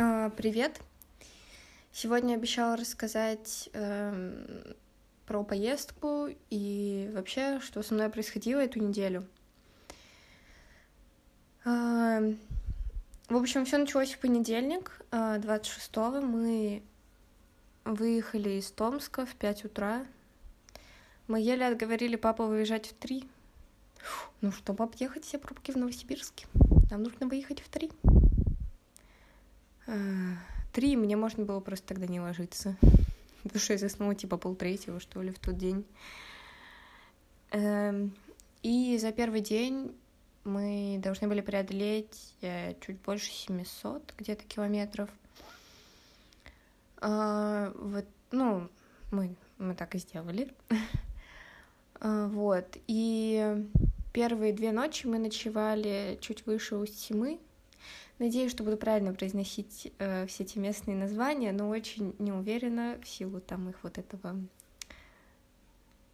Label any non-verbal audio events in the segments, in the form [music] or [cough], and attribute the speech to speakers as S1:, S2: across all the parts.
S1: А, привет! Сегодня обещала рассказать э, про поездку и вообще, что со мной происходило эту неделю. Э, в общем, все началось в понедельник, 26-го. Мы выехали из Томска в 5 утра. Мы еле отговорили папу выезжать в 3. Ну, чтобы объехать все пробки в Новосибирске, нам нужно выехать в 3. Три мне можно было просто тогда не ложиться. Потому что я заснула типа полтретьего, что ли, в тот день. Эм, и за первый день мы должны были преодолеть э, чуть больше 700 где-то километров. А, вот, ну, мы, мы так и сделали. [laughs] Вот, и первые две ночи мы ночевали чуть выше Усть-Симы, Надеюсь, что буду правильно произносить э, все эти местные названия, но очень не уверена в силу там их вот этого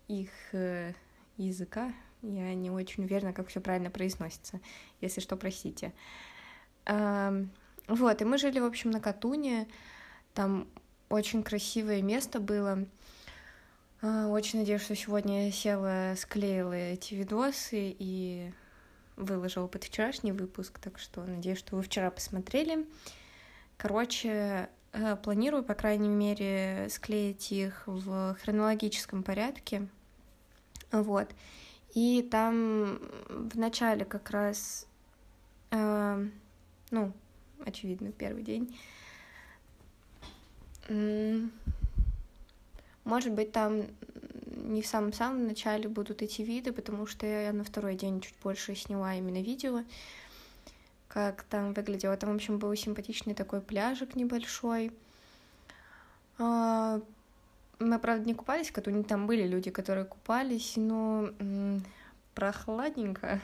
S1: их э, языка. Я не очень уверена, как все правильно произносится. Если что, простите. Э, вот, и мы жили, в общем, на Катуне. Там очень красивое место было. Э, очень надеюсь, что сегодня я села, склеила эти видосы и выложила под вчерашний выпуск, так что надеюсь, что вы вчера посмотрели. Короче, э, планирую, по крайней мере, склеить их в хронологическом порядке. Вот. И там в начале как раз, э, ну, очевидно, первый день. Может быть, там не в самом-самом начале будут эти виды, потому что я на второй день чуть больше сняла именно видео, как там выглядело. Там, в общем, был симпатичный такой пляжик небольшой. А, мы, правда, не купались, которые там были люди, которые купались, но прохладненько.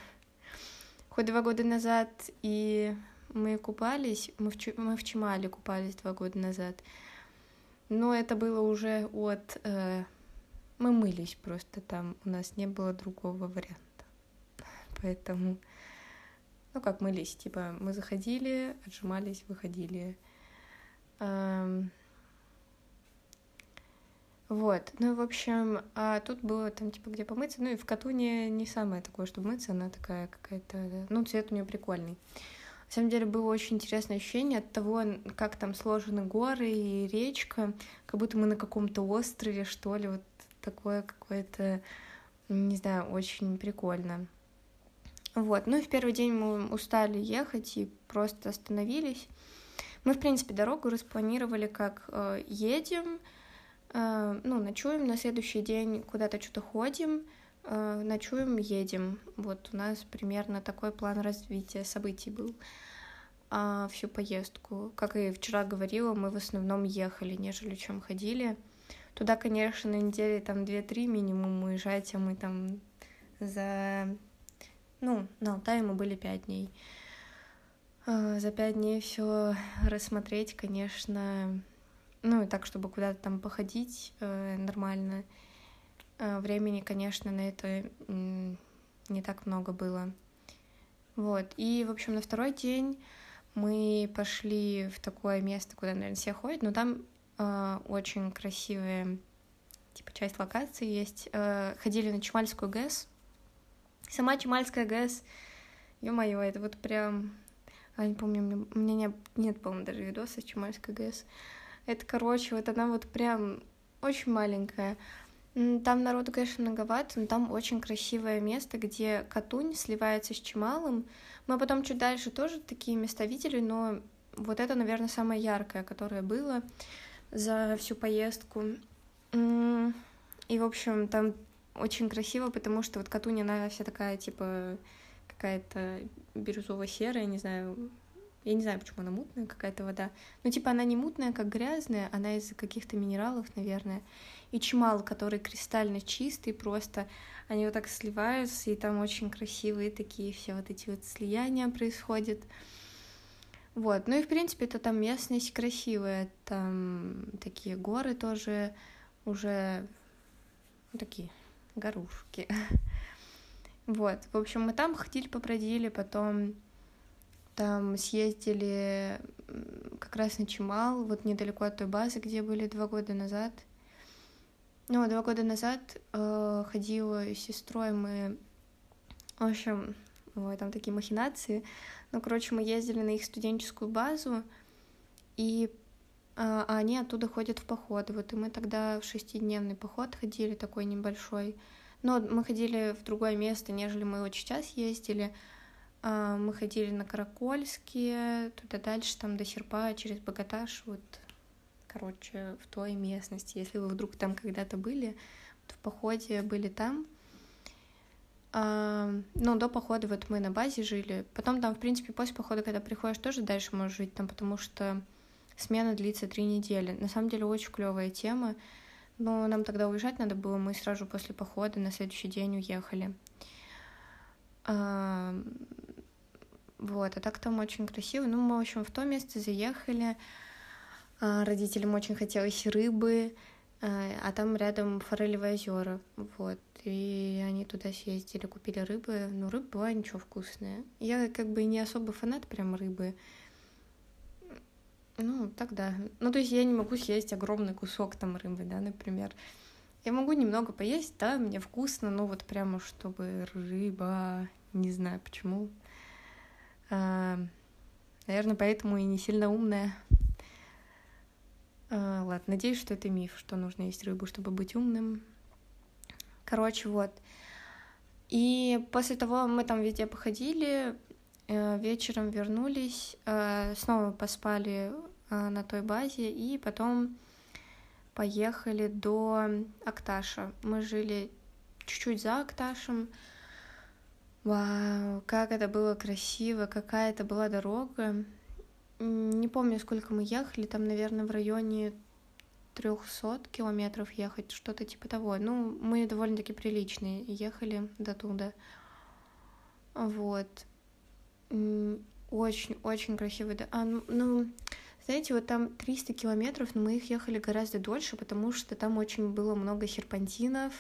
S1: Хоть два года назад и мы купались, мы в, мы в Чемале купались два года назад, но это было уже от э, мы мылись просто там, у нас не было другого варианта. Поэтому, ну как мылись, типа мы заходили, отжимались, выходили. Вот, ну, в общем, а тут было там, типа, где помыться, ну, и в Катуне не самое такое, чтобы мыться, она такая какая-то, ну, цвет у нее прикольный. На самом деле было очень интересное ощущение от того, как там сложены горы и речка, как будто мы на каком-то острове, что ли, вот такое какое-то, не знаю, очень прикольно. Вот, ну и в первый день мы устали ехать и просто остановились. Мы, в принципе, дорогу распланировали, как э, едем, э, ну, ночуем, на следующий день куда-то что-то ходим, э, ночуем, едем. Вот у нас примерно такой план развития событий был а, всю поездку. Как и вчера говорила, мы в основном ехали, нежели чем ходили. Туда, конечно, на неделе там 2-3 минимум уезжать, а мы там за... Ну, на Алтае мы были 5 дней. А, за 5 дней все рассмотреть, конечно, ну и так, чтобы куда-то там походить э, нормально. Э, времени, конечно, на это не так много было. Вот. И, в общем, на второй день мы пошли в такое место, куда, наверное, все ходят, но там очень красивая типа часть локации есть. Э, ходили на Чемальскую ГЭС. Сама Чемальская ГЭС, ё-моё, это вот прям... Я не помню, у меня нет, нет по-моему, даже видоса с Чемальской ГЭС. Это, короче, вот она вот прям очень маленькая. Там народу, конечно, многовато, но там очень красивое место, где Катунь сливается с Чемалом. Мы потом чуть дальше тоже такие места видели, но вот это, наверное, самое яркое, которое было за всю поездку. И, в общем, там очень красиво, потому что вот Катунь, она вся такая, типа, какая-то бирюзово-серая, не знаю, я не знаю, почему она мутная, какая-то вода. Ну, типа, она не мутная, как грязная, она из каких-то минералов, наверное. И чмал, который кристально чистый, просто они вот так сливаются, и там очень красивые такие все вот эти вот слияния происходят. Вот, ну и в принципе это там местность красивая, там такие горы тоже уже ну, такие горушки. [laughs] Вот, в общем, мы там ходили, побродили, потом там съездили, как раз на Чемал, вот недалеко от той базы, где были два года назад. Ну, два года назад э, ходила с сестрой, мы, в общем, ой, там такие махинации. Ну, короче, мы ездили на их студенческую базу, и а они оттуда ходят в походы. Вот и мы тогда в шестидневный поход ходили, такой небольшой. Но мы ходили в другое место, нежели мы вот сейчас ездили. А, мы ходили на Каракольские, туда дальше, там до Серпа, через Богаташ, вот, короче, в той местности. Если вы вдруг там когда-то были, вот в походе были там. Ну, до похода вот мы на базе жили. Потом там, в принципе, после похода, когда приходишь, тоже дальше можешь жить там, потому что смена длится три недели. На самом деле очень клевая тема. Но нам тогда уезжать надо было, мы сразу после похода на следующий день уехали. Вот, а так там очень красиво. Ну, мы, в общем, в то место заехали. А, родителям очень хотелось рыбы, а, а там рядом форелевые озера. Вот, и они туда съездили, купили рыбы. Ну, рыба была ничего вкусная. Я как бы не особо фанат прям рыбы. Ну, тогда. Ну, то есть я не могу съесть огромный кусок там рыбы, да, например. Я могу немного поесть, да, мне вкусно, но вот прямо чтобы рыба, не знаю почему. А, наверное, поэтому и не сильно умная. А, ладно, надеюсь, что это миф, что нужно есть рыбу, чтобы быть умным. Короче, вот. И после того мы там везде походили, э, вечером вернулись, э, снова поспали э, на той базе, и потом поехали до Акташа. Мы жили чуть-чуть за Акташем. Вау, как это было красиво, какая это была дорога. Не помню, сколько мы ехали, там, наверное, в районе 300 километров ехать, что-то типа того. Ну, мы довольно-таки приличные ехали до туда. Вот. Очень-очень красиво. А, ну, ну, знаете, вот там 300 километров, но мы их ехали гораздо дольше, потому что там очень было много серпантинов.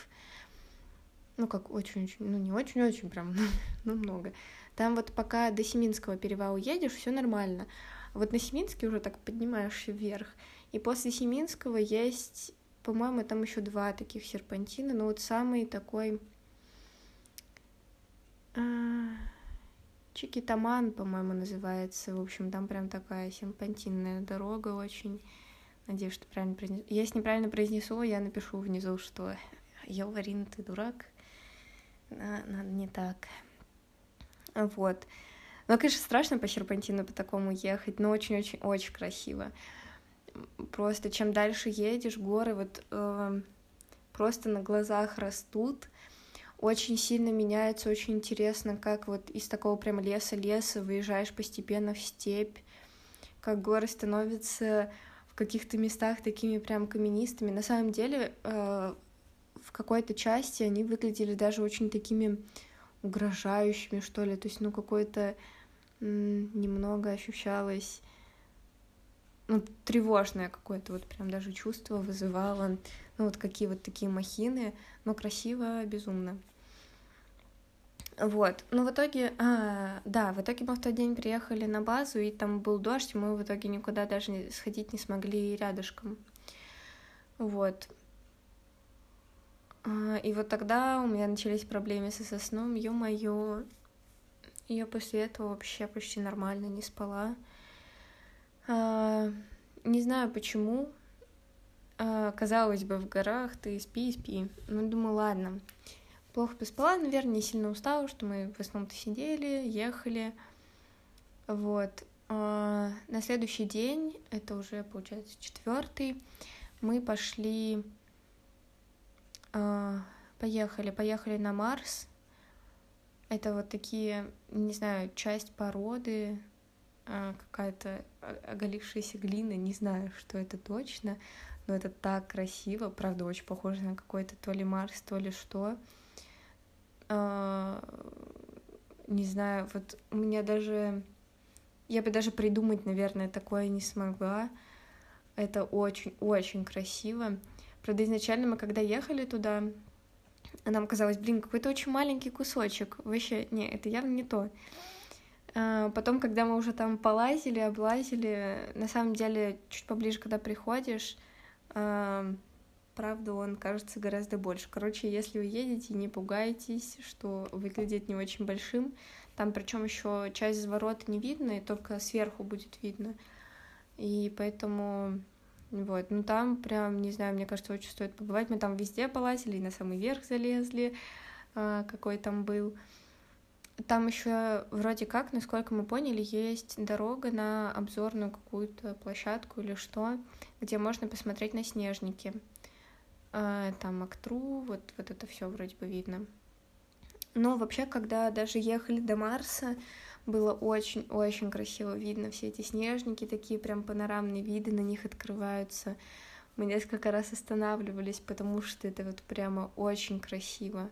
S1: Ну, как очень-очень, ну, не очень-очень прям, [laughs] ну, много. Там вот пока до Семинского перевала едешь, все нормально. Вот на Семинске уже так поднимаешься вверх. И после Семинского есть, по-моему, там еще два таких серпантина, но вот самый такой... А, Чикитаман, по-моему, называется. В общем, там прям такая серпантинная дорога очень. Надеюсь, что правильно произнесу. Если неправильно произнесу, я напишу внизу, что я ты дурак. Надо не так. Вот. Ну, конечно, страшно по серпантину по такому ехать, но очень-очень-очень красиво. Просто чем дальше едешь, горы вот э, просто на глазах растут, очень сильно меняется, очень интересно, как вот из такого прям леса-леса выезжаешь постепенно в степь, как горы становятся в каких-то местах такими прям каменистыми. На самом деле, э, в какой-то части они выглядели даже очень такими угрожающими, что ли. То есть, ну, какой-то немного ощущалось ну, тревожное какое-то вот прям даже чувство вызывало, ну, вот какие вот такие махины, но красиво, безумно. Вот, ну, в итоге, а, да, в итоге мы в тот день приехали на базу, и там был дождь, и мы в итоге никуда даже сходить не смогли рядышком. Вот. А, и вот тогда у меня начались проблемы со сном, ё-моё, я после этого вообще почти нормально не спала. А, не знаю почему. А, казалось бы, в горах ты спи, спи. Ну, думаю, ладно. Плохо поспала, наверное, не сильно устала, что мы в основном-то сидели, ехали. Вот. А, на следующий день, это уже, получается, четвертый, мы пошли, а, поехали, поехали на Марс, это вот такие, не знаю, часть породы, а, какая-то оголившаяся глина, не знаю, что это точно, но это так красиво, правда, очень похоже на какой-то то ли Марс, то ли что. А, не знаю, вот у меня даже... Я бы даже придумать, наверное, такое не смогла. Это очень-очень красиво. Правда, изначально мы, когда ехали туда, нам казалось, блин, какой-то очень маленький кусочек. Вообще, не, это явно не то. А, потом, когда мы уже там полазили, облазили, на самом деле, чуть поближе, когда приходишь, а, правда, он кажется гораздо больше. Короче, если вы едете, не пугайтесь, что выглядит не очень большим. Там причем еще часть из не видно, и только сверху будет видно. И поэтому вот, ну там прям, не знаю, мне кажется, очень стоит побывать. Мы там везде полазили, на самый верх залезли, а, какой там был. Там еще вроде как, насколько мы поняли, есть дорога на обзорную какую-то площадку или что, где можно посмотреть на снежники. А, там Актру, вот, вот это все вроде бы видно. Но вообще, когда даже ехали до Марса, было очень-очень красиво видно все эти снежники, такие прям панорамные виды на них открываются. Мы несколько раз останавливались, потому что это вот прямо очень красиво.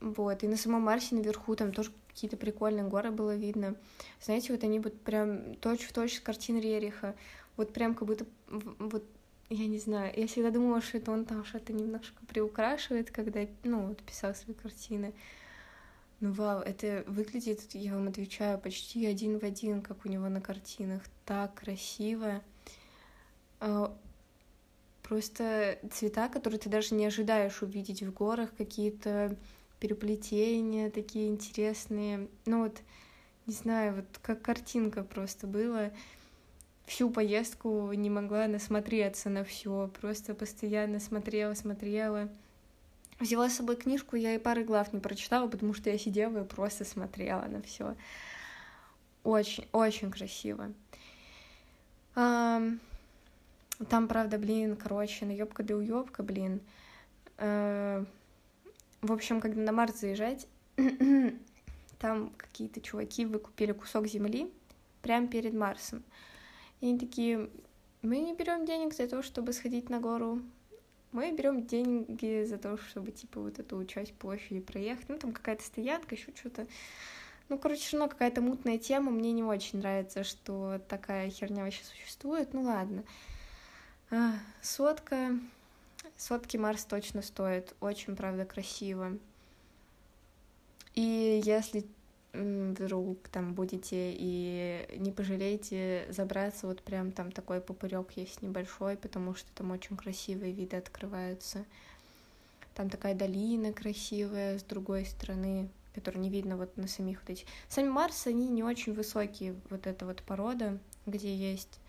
S1: Вот, и на самом Марсе наверху там тоже какие-то прикольные горы было видно. Знаете, вот они вот прям точь-в-точь точь с картин Рериха. Вот прям как будто, вот, я не знаю, я всегда думала, что это он там что-то немножко приукрашивает, когда, ну, вот писал свои картины. Ну, вау, это выглядит, я вам отвечаю, почти один в один, как у него на картинах. Так красиво. А, просто цвета, которые ты даже не ожидаешь увидеть в горах, какие-то переплетения такие интересные. Ну вот, не знаю, вот как картинка просто было. Всю поездку не могла насмотреться на все, просто постоянно смотрела, смотрела. Взяла с собой книжку, я и пары глав не прочитала, потому что я сидела и просто смотрела на все. Очень, очень красиво. Там, правда, блин, короче, наебка да уебка, блин. Э, в общем, когда на Марс заезжать, [clears throat] там какие-то чуваки выкупили кусок земли прямо перед Марсом. И они такие, мы не берем денег за то, чтобы сходить на гору, мы берем деньги за то, чтобы, типа, вот эту часть площади проехать. Ну, там какая-то стоянка, еще что-то. Ну, короче, все равно какая-то мутная тема. Мне не очень нравится, что такая херня вообще существует. Ну, ладно. А, сотка Сотки Марс точно стоит, очень, правда, красиво. И если вдруг там будете и не пожалеете забраться, вот прям там такой пупырек есть небольшой, потому что там очень красивые виды открываются. Там такая долина красивая с другой стороны, которую не видно вот на самих вот этих. Сами Марс, они не очень высокие, вот эта вот порода, где есть.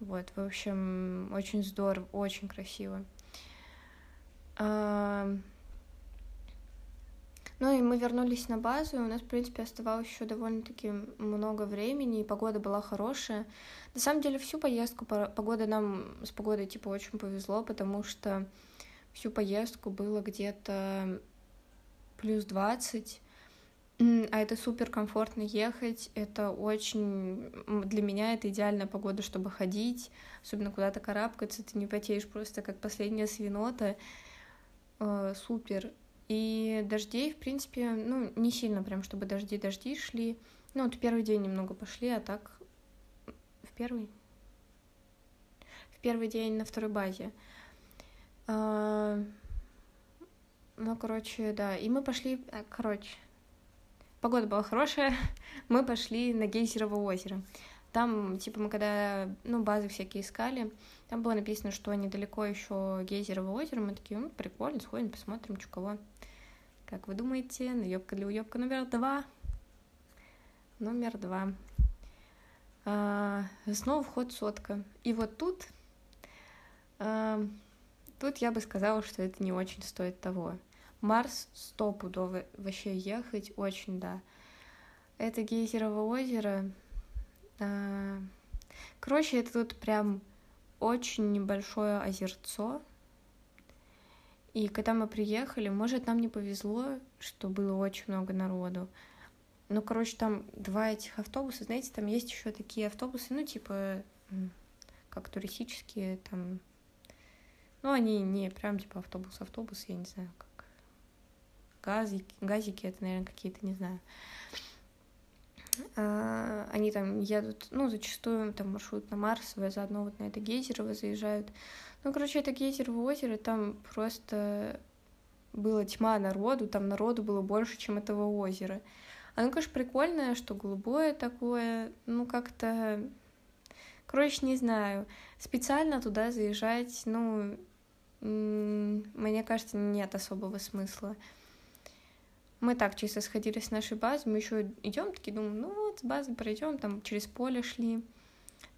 S1: Вот, в общем, очень здорово, очень красиво. Ну и мы вернулись на базу, и у нас, в принципе, оставалось еще довольно-таки много времени, и погода была хорошая. На самом деле, всю поездку, погода нам с погодой, типа, очень повезло, потому что всю поездку было где-то плюс 20, а это супер комфортно ехать, это очень... Для меня это идеальная погода, чтобы ходить, особенно куда-то карабкаться, ты не потеешь просто как последняя свинота, э, супер. И дождей, в принципе, ну, не сильно прям, чтобы дожди-дожди шли. Ну, вот первый день немного пошли, а так в первый? В первый день на второй базе. А, ну, короче, да. И мы пошли, а, короче, погода была хорошая, [laughs] мы пошли на Гейзерово озеро. Там, типа, мы когда, ну, базы всякие искали, там было написано, что недалеко еще Гейзерово озеро. Мы такие, ну, прикольно, сходим, посмотрим, что кого. Как вы думаете, наебка для уебка номер два? Номер два. А, снова вход сотка. И вот тут, а, тут я бы сказала, что это не очень стоит того. Марс стопудово вообще ехать, очень, да. Это Гейзерово озеро, а, короче, это тут прям очень небольшое озерцо. И когда мы приехали, может, нам не повезло, что было очень много народу. Ну, короче, там два этих автобуса, знаете, там есть еще такие автобусы, ну, типа, как туристические, там, ну, они не прям типа автобус-автобус, я не знаю, как газики, газики это, наверное, какие-то, не знаю. А, они там едут, ну, зачастую там маршрут на Марсовое, заодно вот на это Гейзерово заезжают. Ну, короче, это Гейзерово озеро, там просто было тьма народу, там народу было больше, чем этого озера. Оно, конечно, прикольное, что голубое такое, ну, как-то... Короче, не знаю. Специально туда заезжать, ну, мне кажется, нет особого смысла. Мы так чисто сходили с нашей базы, мы еще идем, такие думаем, ну вот, с базы пройдем, там через поле шли.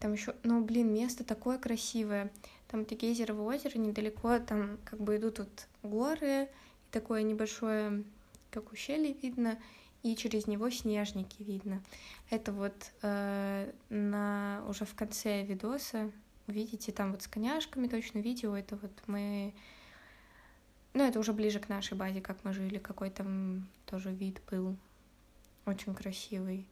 S1: Там еще, ну, блин, место такое красивое. Там Тегейзерово озеро недалеко, там как бы идут вот горы, и такое небольшое, как ущелье видно, и через него снежники видно. Это вот э, на уже в конце видоса видите, там вот с коняшками точно видео, это вот мы... Ну, это уже ближе к нашей базе, как мы жили, какой там тоже вид был очень красивый.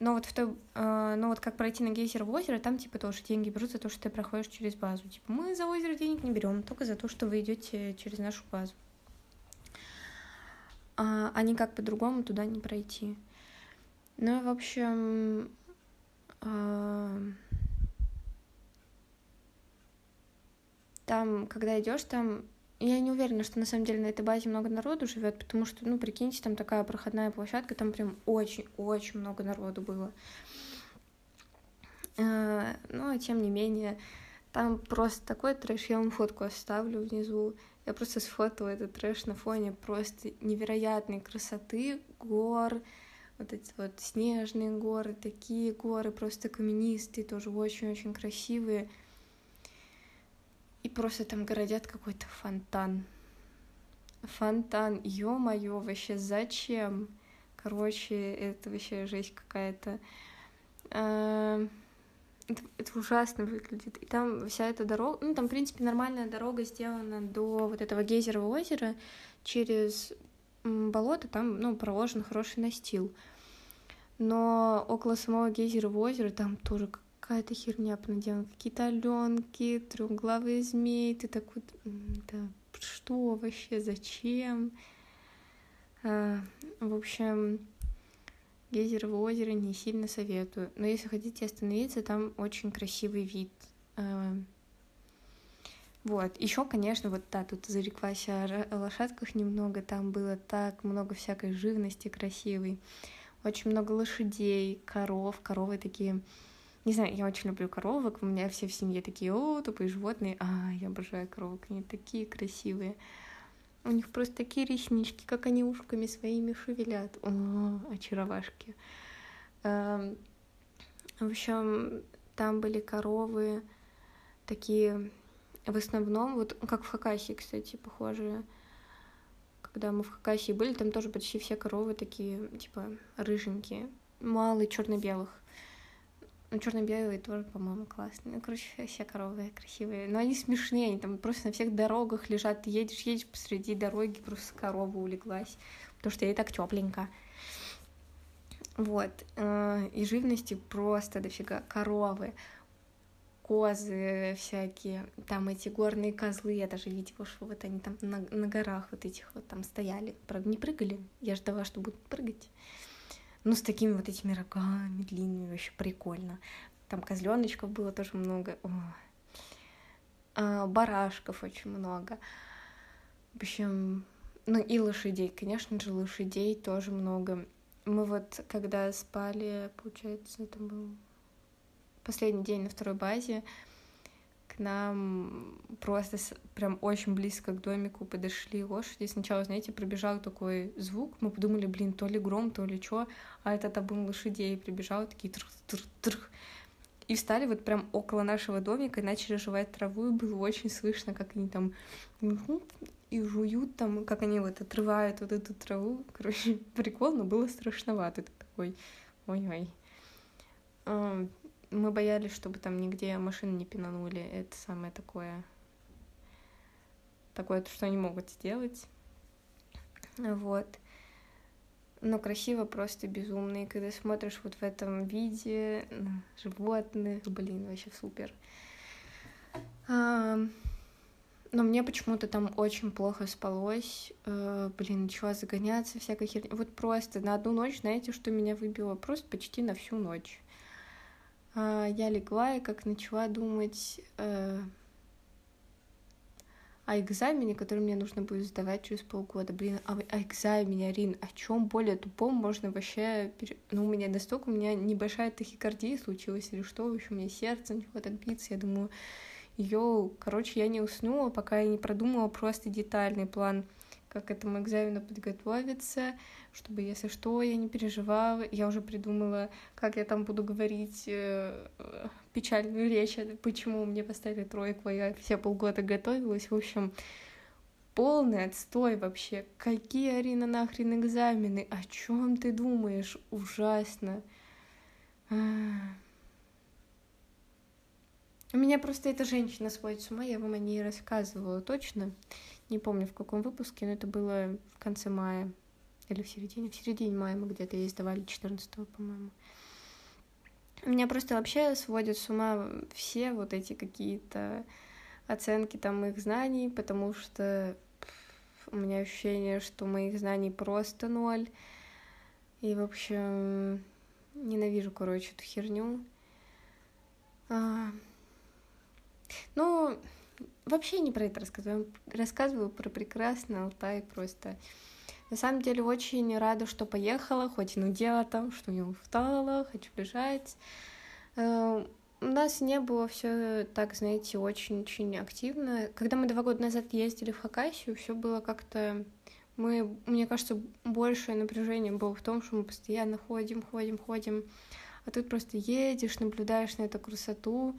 S1: Но вот, в той, э, но вот как пройти на гейзер в озеро, там типа тоже деньги берут за то, что ты проходишь через базу. Типа мы за озеро денег не берем, только за то, что вы идете через нашу базу. А, а никак по-другому туда не пройти. Ну, в общем, э, там, когда идешь, там я не уверена, что на самом деле на этой базе много народу живет, потому что, ну, прикиньте, там такая проходная площадка, там прям очень-очень много народу было. А, ну, а тем не менее, там просто такой трэш, я вам фотку оставлю внизу. Я просто сфотала этот трэш на фоне просто невероятной красоты гор, вот эти вот снежные горы, такие горы просто каменистые, тоже очень-очень красивые и просто там городят какой-то фонтан. Фонтан, ё-моё, вообще зачем? Короче, это вообще жесть какая-то. А, это, это ужасно выглядит. И там вся эта дорога, ну там, в принципе, нормальная дорога сделана до вот этого гейзерового озера через болото, там, ну, проложен хороший настил. Но около самого гейзерового озера там тоже какая-то херня понаделана, какие-то аленки, трехглавые змеи, ты такой, да что вообще, зачем? А, в общем, Гейзерово озеро не сильно советую, но если хотите остановиться, там очень красивый вид. А, вот, еще, конечно, вот да, тут зареклась о лошадках немного, там было так много всякой живности красивой, очень много лошадей, коров, коровы такие не знаю, я очень люблю коровок, у меня все в семье такие, о, тупые животные, а, я обожаю коровок, они такие красивые. У них просто такие реснички, как они ушками своими шевелят. О, очаровашки. Эм, в общем, там были коровы такие, в основном, вот как в Хакасии, кстати, похожие. Когда мы в Хакасии были, там тоже почти все коровы такие, типа, рыженькие. Мало черно-белых. Ну, черно-белые тоже, по-моему, классные. Ну, короче, все коровы красивые. Но они смешные, они там просто на всех дорогах лежат. Ты едешь, едешь посреди дороги, просто корова улеглась. Потому что ей так тепленько. Вот. Э, и живности просто дофига. Коровы, козы всякие, там эти горные козлы, я даже видела, что вот они там на, на горах вот этих вот там стояли. Правда, не прыгали, я ждала, что будут прыгать. Ну, с такими вот этими рогами длинными, вообще прикольно. Там козленочков было тоже много. О. А, барашков очень много. В общем, ну и лошадей, конечно же, лошадей тоже много. Мы вот, когда спали, получается, это был последний день на второй базе, к нам просто прям очень близко к домику подошли лошади. Сначала, знаете, пробежал такой звук, мы подумали, блин, то ли гром, то ли что, а это табун лошадей прибежал, такие трх трх трх и встали вот прям около нашего домика и начали жевать траву, и было очень слышно, как они там и жуют там, как они вот отрывают вот эту траву. Короче, [laughs] прикол, но было страшновато. Такой, ой-ой мы боялись, чтобы там нигде машины не пинанули. Это самое такое, такое, что они могут сделать. Вот. Но красиво просто безумно. И когда смотришь вот в этом виде животных, блин, вообще супер. А, но мне почему-то там очень плохо спалось. А, блин, начала загоняться, всякая херня. Вот просто на одну ночь, знаете, что меня выбило? Просто почти на всю ночь. А, я легла и как начала думать, э, о экзамене, который мне нужно будет сдавать через полгода. Блин, а о экзамене, Арин, о чем более тупом можно вообще... Ну, у меня настолько, у меня небольшая тахикардия случилась или что, общем, у меня сердце начало так биться, я думаю, йоу, короче, я не уснула, пока я не продумала просто детальный план, как к этому экзамену подготовиться, чтобы, если что, я не переживала. Я уже придумала, как я там буду говорить э, печальную речь, почему мне поставили тройку, а я все полгода готовилась. В общем, полный отстой вообще. Какие, Арина, нахрен экзамены? О чем ты думаешь? Ужасно. У меня просто эта женщина сводит с ума, я вам о ней рассказывала точно. Не помню, в каком выпуске, но это было в конце мая. Или в середине. В середине мая мы где-то ей сдавали, 14 по-моему. Меня просто вообще сводят с ума все вот эти какие-то оценки там моих знаний, потому что у меня ощущение, что моих знаний просто ноль. И, в общем, ненавижу, короче, эту херню. А... Ну, вообще не про это рассказываю. Рассказываю про прекрасный Алтай просто. На самом деле очень рада, что поехала, хоть и нудела там, что не устала, хочу бежать. Э, у нас не было все так, знаете, очень-очень активно. Когда мы два года назад ездили в Хакасию, все было как-то... Мы, мне кажется, большее напряжение было в том, что мы постоянно ходим, ходим, ходим. А тут просто едешь, наблюдаешь на эту красоту.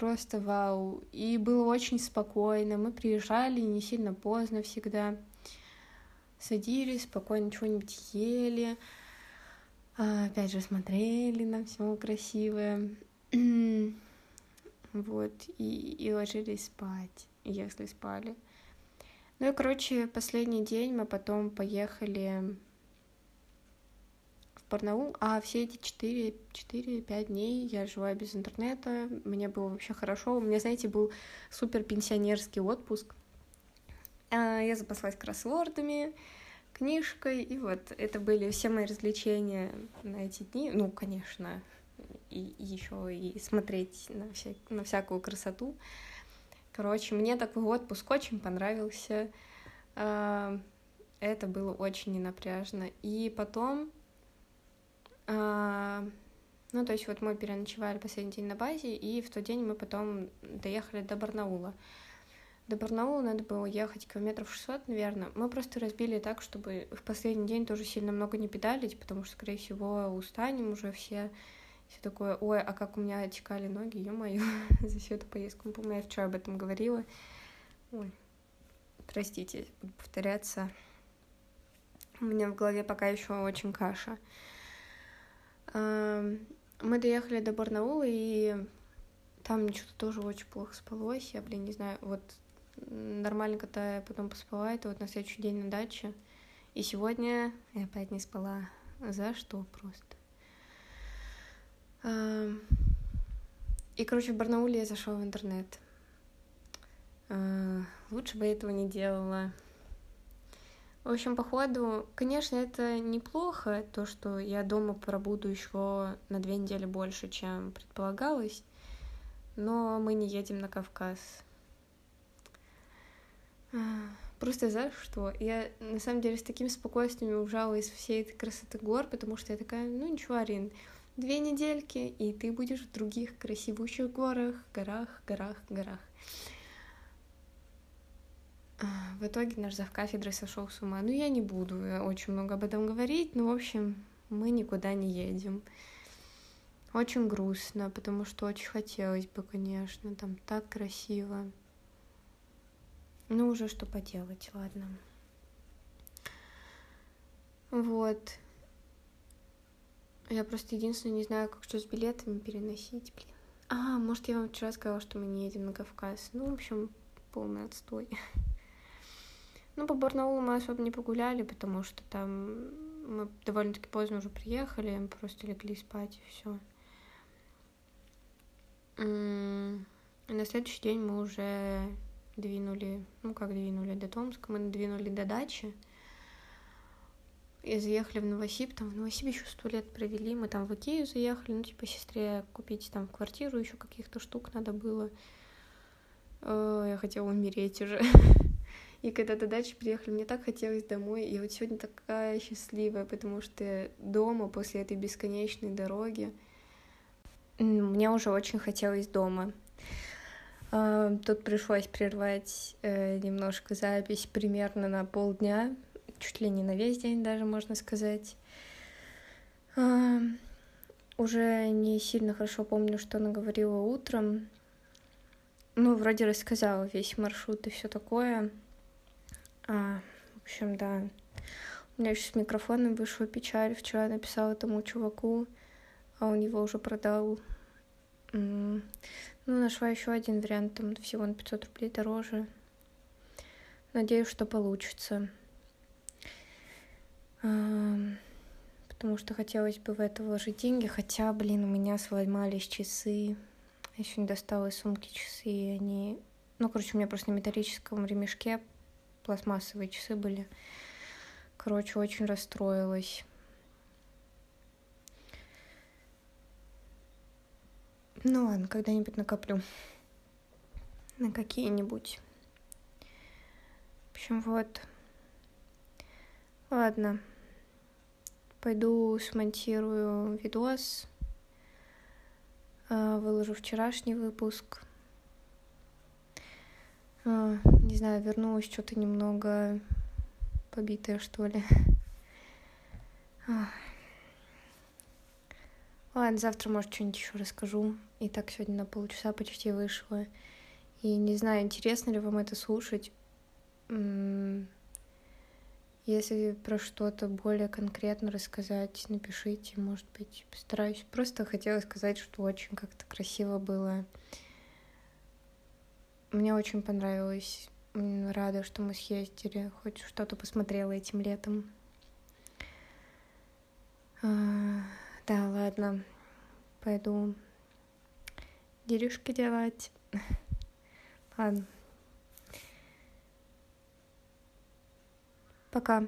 S1: Просто вау. И было очень спокойно. Мы приезжали не сильно поздно всегда садились, спокойно что-нибудь ели, а, опять же смотрели на все красивое, [clears throat] вот, и, и ложились спать, если спали. Ну и, короче, последний день мы потом поехали Барнаул, а все эти 4-5 дней я жила без интернета, мне было вообще хорошо, у меня, знаете, был супер пенсионерский отпуск, а, я запаслась кроссвордами, книжкой, и вот это были все мои развлечения на эти дни. Ну, конечно, и, еще и смотреть на, вся, на всякую красоту. Короче, мне такой отпуск очень понравился. А, это было очень ненапряжно. И потом, ну, то есть вот мы переночевали последний день на базе, и в тот день мы потом доехали до Барнаула. До Барнаула надо было ехать километров 600, наверное. Мы просто разбили так, чтобы в последний день тоже сильно много не педалить, потому что, скорее всего, устанем уже все. Все такое, ой, а как у меня отекали ноги, ё-моё, [laughs] за всю эту поездку. Ну, помню, я вчера об этом говорила. Ой, простите, буду повторяться. У меня в голове пока еще очень каша. Мы доехали до Барнаула, и там что-то тоже очень плохо спалось. Я, блин, не знаю, вот нормально, когда я потом поспала, это вот на следующий день на даче. И сегодня я опять не спала. За что просто? И, короче, в Барнауле я зашла в интернет. А, лучше бы я этого не делала. В общем, походу, конечно, это неплохо, то, что я дома пробуду еще на две недели больше, чем предполагалось, но мы не едем на Кавказ. Просто за что? Я на самом деле с таким спокойствием ужала из всей этой красоты гор, потому что я такая, ну ничего, Арин, две недельки, и ты будешь в других красивущих горах, горах, горах, горах. В итоге наш зав кафедры сошел с ума. Ну, я не буду очень много об этом говорить, но, в общем, мы никуда не едем. Очень грустно, потому что очень хотелось бы, конечно, там так красиво. Ну, уже что поделать, ладно. Вот. Я просто единственное не знаю, как что с билетами переносить, блин. А, может, я вам вчера сказала, что мы не едем на Кавказ. Ну, в общем, полный отстой. Ну, по Барнаулу мы особо не погуляли, потому что там мы довольно-таки поздно уже приехали, мы просто легли спать и все. И на следующий день мы уже двинули, ну как двинули до Томска, мы двинули до дачи. И заехали в Новосиб, там в Новосибе еще сто лет провели, мы там в Икею заехали, ну типа сестре купить там квартиру, еще каких-то штук надо было. О, я хотела умереть уже. [laughs] И когда до дачи приехали, мне так хотелось домой. И вот сегодня такая счастливая, потому что дома после этой бесконечной дороги мне уже очень хотелось дома. А, тут пришлось прервать э, немножко запись примерно на полдня, чуть ли не на весь день даже, можно сказать. А, уже не сильно хорошо помню, что она говорила утром. Ну, вроде рассказала весь маршрут и все такое. А, в общем, да. У меня еще с микрофоном вышла печаль. Вчера написала этому чуваку, а он его уже продал. Ну, нашла еще один вариант, там всего на 500 рублей дороже. Надеюсь, что получится. Потому что хотелось бы в это вложить деньги, хотя, блин, у меня сломались часы. Я сегодня достала из сумки часы, и они... Ну, короче, у меня просто на металлическом ремешке пластмассовые часы были. Короче, очень расстроилась. Ну ладно, когда-нибудь накоплю. На какие-нибудь. В общем, вот. Ладно. Пойду смонтирую видос. А, выложу вчерашний выпуск. А, не знаю, вернулась что-то немного побитая, что ли. Ладно, завтра, может, что-нибудь еще расскажу. И так сегодня на полчаса почти вышло. И не знаю, интересно ли вам это слушать. Если про что-то более конкретно рассказать, напишите, может быть, постараюсь. Просто хотела сказать, что очень как-то красиво было. Мне очень понравилось. Рада, что мы съездили, хоть что-то посмотрела этим летом. А, да, ладно. Пойду делишки делать. [laughs] Ладно. Пока.